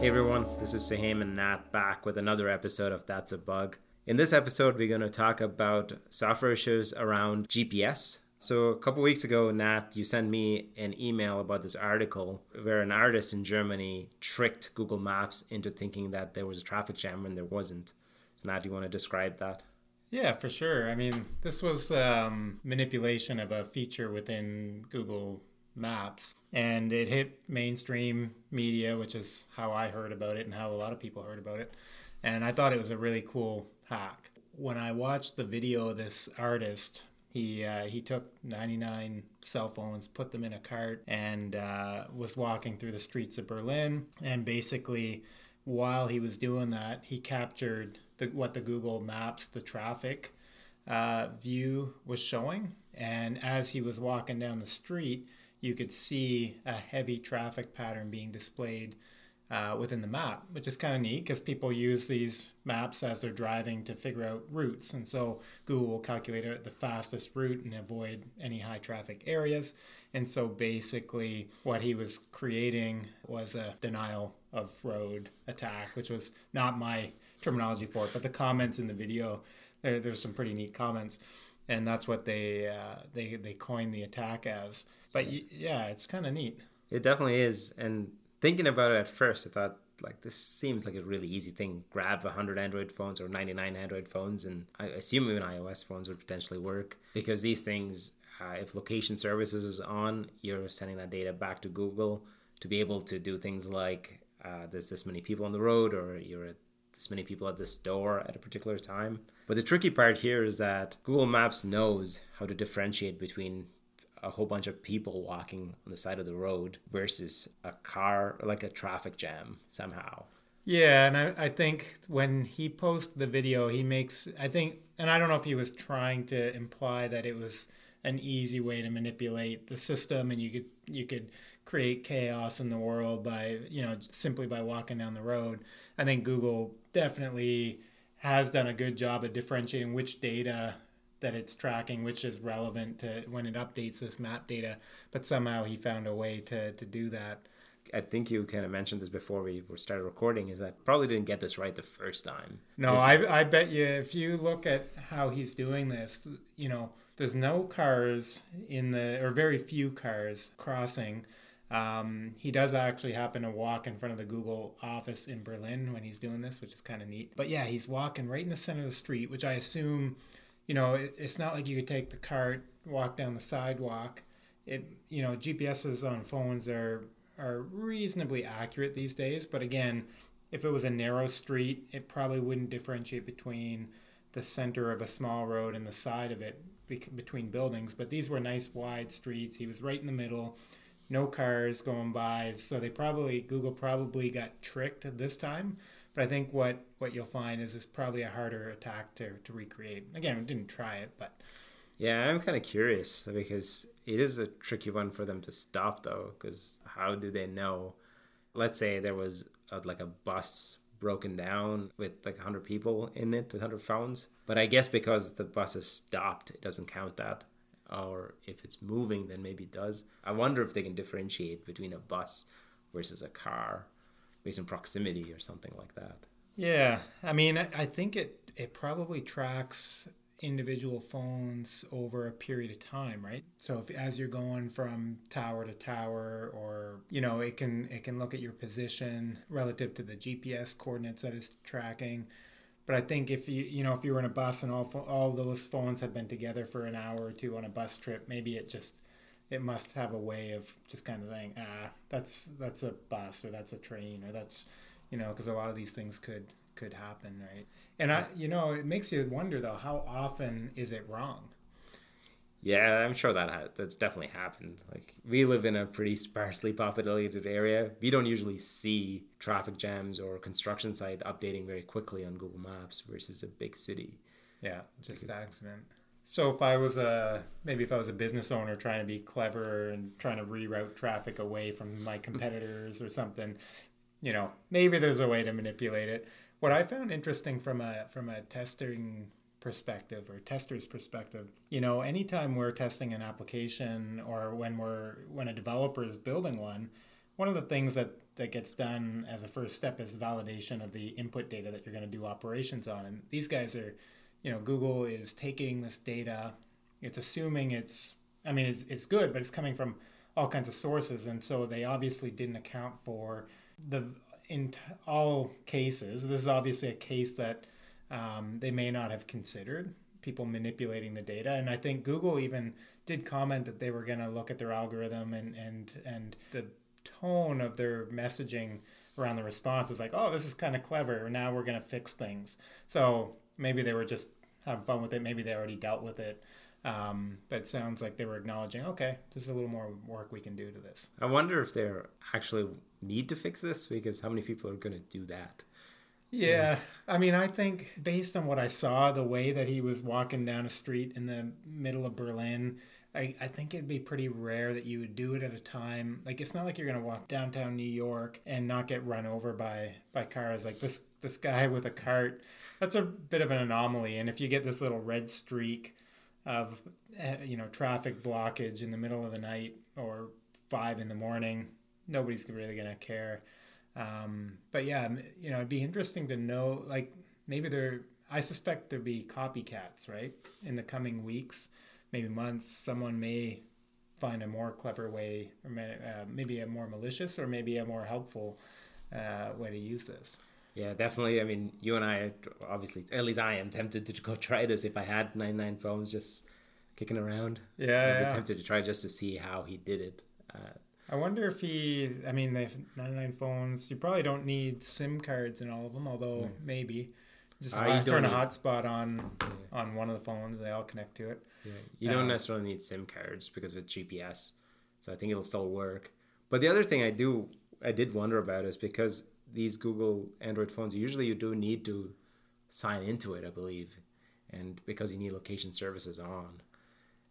Hey everyone, this is Sahim and Nat back with another episode of That's a Bug. In this episode, we're going to talk about software issues around GPS. So, a couple weeks ago, Nat, you sent me an email about this article where an artist in Germany tricked Google Maps into thinking that there was a traffic jam when there wasn't. So, Nat, do you want to describe that? Yeah, for sure. I mean, this was um, manipulation of a feature within Google Maps, and it hit mainstream media, which is how I heard about it and how a lot of people heard about it. And I thought it was a really cool hack. When I watched the video of this artist, he uh, he took 99 cell phones, put them in a cart, and uh, was walking through the streets of Berlin. And basically, while he was doing that, he captured the, what the Google Maps, the traffic uh, view was showing. And as he was walking down the street, you could see a heavy traffic pattern being displayed uh, within the map, which is kind of neat because people use these maps as they're driving to figure out routes. And so Google will calculate out the fastest route and avoid any high traffic areas. And so basically, what he was creating was a denial of road attack, which was not my terminology for it, but the comments in the video, there, there's some pretty neat comments. And that's what they uh, they they coined the attack as. But yeah, it's kind of neat. It definitely is. And thinking about it at first, I thought like this seems like a really easy thing. Grab 100 Android phones or 99 Android phones, and I assume even iOS phones would potentially work because these things, uh, if location services is on, you're sending that data back to Google to be able to do things like uh, there's this many people on the road or you're at this many people at this store at a particular time. But the tricky part here is that Google Maps knows how to differentiate between a whole bunch of people walking on the side of the road versus a car, like a traffic jam somehow. Yeah, and I, I think when he posted the video, he makes, I think, and I don't know if he was trying to imply that it was an easy way to manipulate the system and you could you could create chaos in the world by you know simply by walking down the road i think google definitely has done a good job at differentiating which data that it's tracking, which is relevant to when it updates this map data. But somehow he found a way to, to do that. I think you kind of mentioned this before we started recording is that probably didn't get this right the first time. No, I, I bet you if you look at how he's doing this, you know, there's no cars in the, or very few cars crossing. Um, he does actually happen to walk in front of the Google office in Berlin when he's doing this, which is kind of neat. But yeah, he's walking right in the center of the street, which I assume you know, it, it's not like you could take the cart, walk down the sidewalk. It, you know, GPSs on phones are are reasonably accurate these days, but again, if it was a narrow street, it probably wouldn't differentiate between the center of a small road and the side of it between buildings. But these were nice wide streets. He was right in the middle, no cars going by. So they probably Google probably got tricked this time. But I think what what you'll find is it's probably a harder attack to to recreate. Again, we didn't try it, but yeah, I'm kind of curious because it is a tricky one for them to stop though. Because how do they know? Let's say there was a, like a bus broken down with like 100 people in it, 100 phones. But I guess because the bus is stopped, it doesn't count that. Or if it's moving, then maybe it does. I wonder if they can differentiate between a bus versus a car based on proximity or something like that. Yeah, I mean, I think it it probably tracks individual phones over a period of time, right? So if as you're going from tower to tower or you know, it can it can look at your position relative to the GPS coordinates that it's tracking. But I think if you you know, if you were in a bus and all all those phones had been together for an hour or two on a bus trip, maybe it just it must have a way of just kind of saying, ah, that's that's a bus or that's a train or that's, you know, because a lot of these things could could happen, right? And I, you know, it makes you wonder though, how often is it wrong? Yeah, I'm sure that ha- that's definitely happened. Like we live in a pretty sparsely populated area. We don't usually see traffic jams or construction site updating very quickly on Google Maps versus a big city. Yeah, just because, accident. So if I was a maybe if I was a business owner trying to be clever and trying to reroute traffic away from my mm-hmm. competitors or something, you know, maybe there's a way to manipulate it. What I found interesting from a from a testing perspective or tester's perspective, you know, anytime we're testing an application or when we're when a developer is building one, one of the things that that gets done as a first step is validation of the input data that you're going to do operations on. And these guys are, you know, Google is taking this data, it's assuming it's, I mean, it's, it's good, but it's coming from all kinds of sources. And so they obviously didn't account for the, in all cases, this is obviously a case that um, they may not have considered people manipulating the data. And I think Google even did comment that they were going to look at their algorithm and, and, and the tone of their messaging around the response was like, oh, this is kind of clever. Now we're going to fix things. So maybe they were just having fun with it. Maybe they already dealt with it. Um, but it sounds like they were acknowledging, okay, there's a little more work we can do to this. I wonder if they actually need to fix this because how many people are going to do that? Yeah. yeah. I mean, I think based on what I saw, the way that he was walking down a street in the middle of Berlin, I, I think it'd be pretty rare that you would do it at a time. Like it's not like you're gonna walk downtown New York and not get run over by by cars. Like this this guy with a cart that's a bit of an anomaly. And if you get this little red streak of eh, you know traffic blockage in the middle of the night or five in the morning nobody's really gonna care. Um, but yeah you know it'd be interesting to know like maybe there I suspect there'd be copycats right in the coming weeks maybe months, someone may find a more clever way, or uh, maybe a more malicious, or maybe a more helpful uh, way to use this. Yeah, definitely. I mean, you and I, obviously, at least I am tempted to go try this if I had 99 phones just kicking around. Yeah, I'd be tempted to try just to see how he did it. Uh, I wonder if he, I mean, they have 99 phones. You probably don't need SIM cards in all of them, although mm. maybe. Just uh, turn a hotspot on yeah. on one of the phones, they all connect to it. Yeah, you don't um, necessarily need SIM cards because with GPS, so I think it'll still work. But the other thing I do, I did wonder about is because these Google Android phones, usually you do need to sign into it, I believe, and because you need location services on.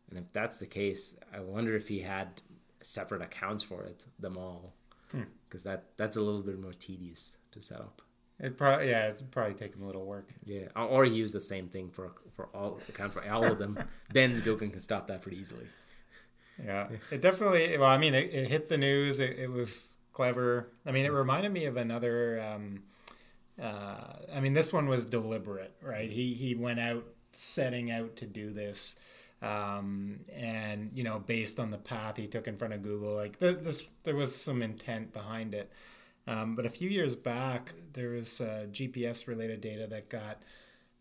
And if that's the case, I wonder if he had separate accounts for it, them all, because hmm. that that's a little bit more tedious to set up. It probably yeah, it's probably take him a little work. Yeah, or use the same thing for for all account for all of them. then Google can stop that pretty easily. Yeah, it definitely. Well, I mean, it, it hit the news. It, it, was clever. I mean, it reminded me of another. Um, uh, I mean, this one was deliberate, right? He he went out setting out to do this, um, and you know, based on the path he took in front of Google, like the, this, there was some intent behind it. Um, but a few years back, there was uh, GPS related data that got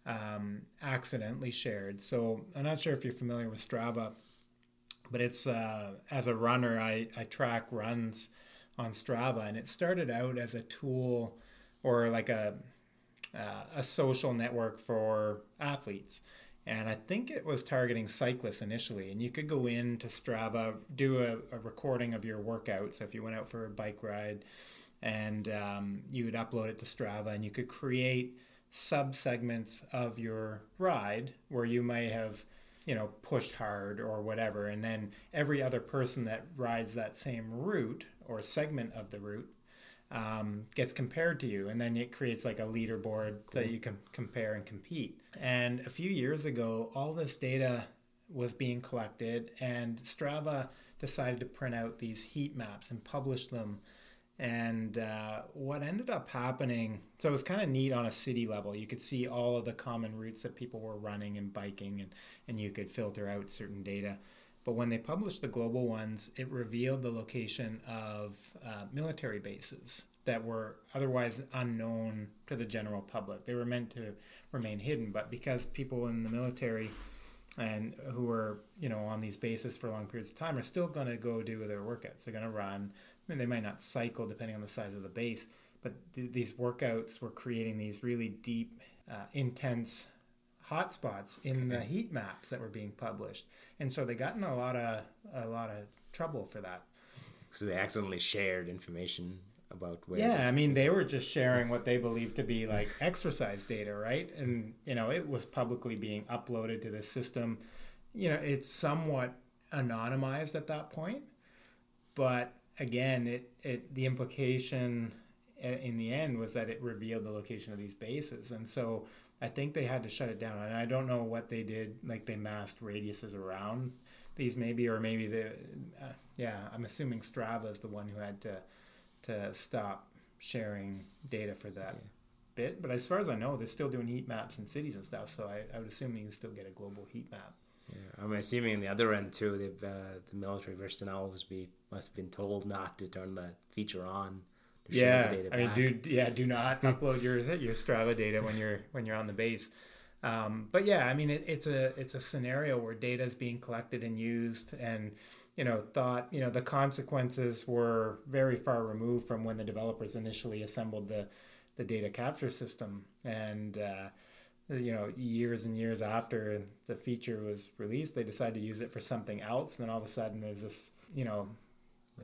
um, accidentally shared. So I'm not sure if you're familiar with Strava, but it's uh, as a runner, I, I track runs on Strava, and it started out as a tool or like a uh, a social network for athletes. And I think it was targeting cyclists initially. And you could go into Strava, do a, a recording of your workout. So if you went out for a bike ride, and um, you would upload it to Strava, and you could create sub segments of your ride where you may have you know pushed hard or whatever. And then every other person that rides that same route or segment of the route um, gets compared to you. And then it creates like a leaderboard cool. that you can compare and compete. And a few years ago all this data was being collected and strava decided to print out these heat maps and publish them and uh, what ended up happening, so it was kind of neat on a city level. You could see all of the common routes that people were running and biking, and, and you could filter out certain data. But when they published the global ones, it revealed the location of uh, military bases that were otherwise unknown to the general public. They were meant to remain hidden, but because people in the military and who are you know on these bases for long periods of time are still going to go do their workouts. They're going to run, mean, they might not cycle depending on the size of the base, but th- these workouts were creating these really deep, uh, intense hotspots in the heat maps that were being published, and so they got in a lot of a lot of trouble for that. So they accidentally shared information about where. Yeah, I mean, they were just sharing what they believed to be like exercise data, right? And you know, it was publicly being uploaded to the system. You know, it's somewhat anonymized at that point, but again, it, it the implication in the end was that it revealed the location of these bases, and so I think they had to shut it down. And I don't know what they did, like they masked radiuses around these maybe, or maybe the uh, yeah, I'm assuming Strava is the one who had to to stop sharing data for that yeah. bit. But as far as I know, they're still doing heat maps in cities and stuff. So I, I would assume you can still get a global heat map. Yeah, I'm assuming on the other end too, they've uh, the military personnel must be must have been told not to turn that feature on. Yeah, I mean, do yeah, do not upload your your Strava data when you're when you're on the base. Um, but yeah, I mean, it, it's a it's a scenario where data is being collected and used, and you know, thought you know the consequences were very far removed from when the developers initially assembled the the data capture system, and uh, you know, years and years after the feature was released, they decided to use it for something else, and then all of a sudden there's this you know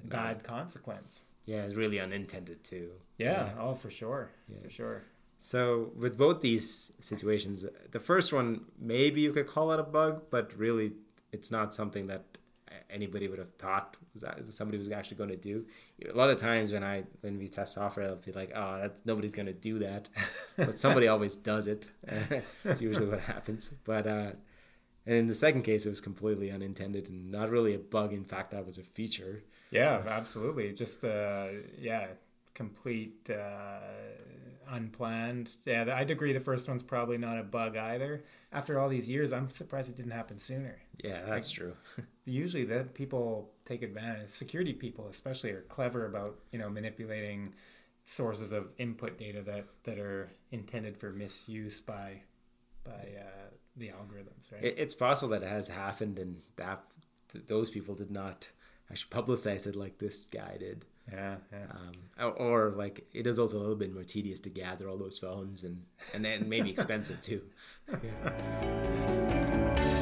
bad consequence. Yeah, it's really unintended too. Yeah, yeah. oh for sure, yeah. for sure. So with both these situations, the first one maybe you could call it a bug, but really it's not something that anybody would have thought was that somebody was actually going to do. A lot of times when I when we test software, I'll be like, oh, that's nobody's going to do that, but somebody always does it. That's usually what happens. But uh, and in the second case, it was completely unintended and not really a bug. In fact, that was a feature. Yeah, absolutely. Just uh, yeah, complete. Uh unplanned. Yeah, I'd agree. The first one's probably not a bug either. After all these years, I'm surprised it didn't happen sooner. Yeah, that's like, true. usually, that people take advantage. Security people, especially, are clever about you know manipulating sources of input data that that are intended for misuse by by uh, the algorithms. Right? It, it's possible that it has happened, and that those people did not actually publicize it like this guy did. Yeah, yeah. Um, or, or, like it is also a little bit more tedious to gather all those phones and and then maybe expensive too. Yeah.